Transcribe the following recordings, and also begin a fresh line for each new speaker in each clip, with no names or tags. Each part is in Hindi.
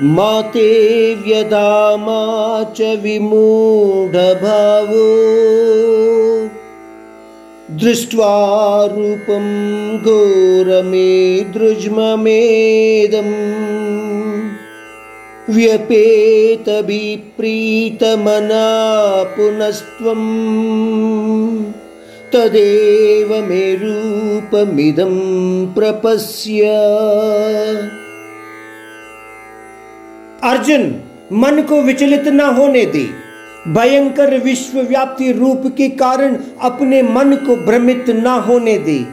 माते व्यदामा च विमूढभावो। दृष्ट्वा रूपं घोरमेदृज्ममेदम् व्यपेतभिप्रीतमना पुनस्त्वम् तदेव मे रूपमिदं प्रपश्य
अर्जुन, मन को विचलित न होने दे। भयंकर विश्वव्याप्ति रूप के कारण अपने मन को भ्रमित न होने दे।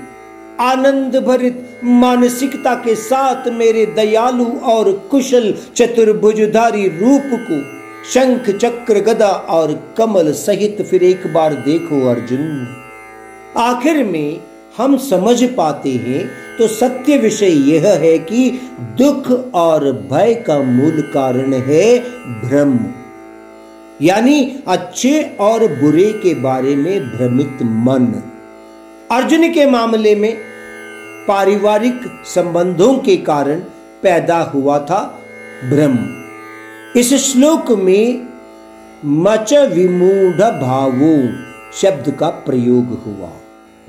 आनंद भरित मानसिकता के साथ मेरे दयालु और कुशल चतुर्भुजधारी रूप को शंख, चक्र, गदा और कमल सहित फिर एक बार देखो अर्जुन। आखिर में हम समझ पाते हैं तो सत्य विषय यह है कि दुख और भय का मूल कारण है भ्रम। यानी अच्छे और बुरे के बारे में भ्रमित मन। अर्जुन के मामले में पारिवारिक संबंधों के कारण पैदा हुआ था भ्रम। इस श्लोक में मच विमूढ़ भावो शब्द का प्रयोग हुआ।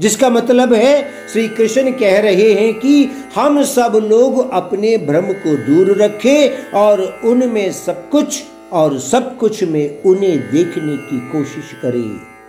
जिसका मतलब है, श्री कृष्ण कह रहे हैं कि हम सब लोग अपने भ्रम को दूर रखें और उनमें सब कुछ और सब कुछ में उन्हें देखने की कोशिश करें।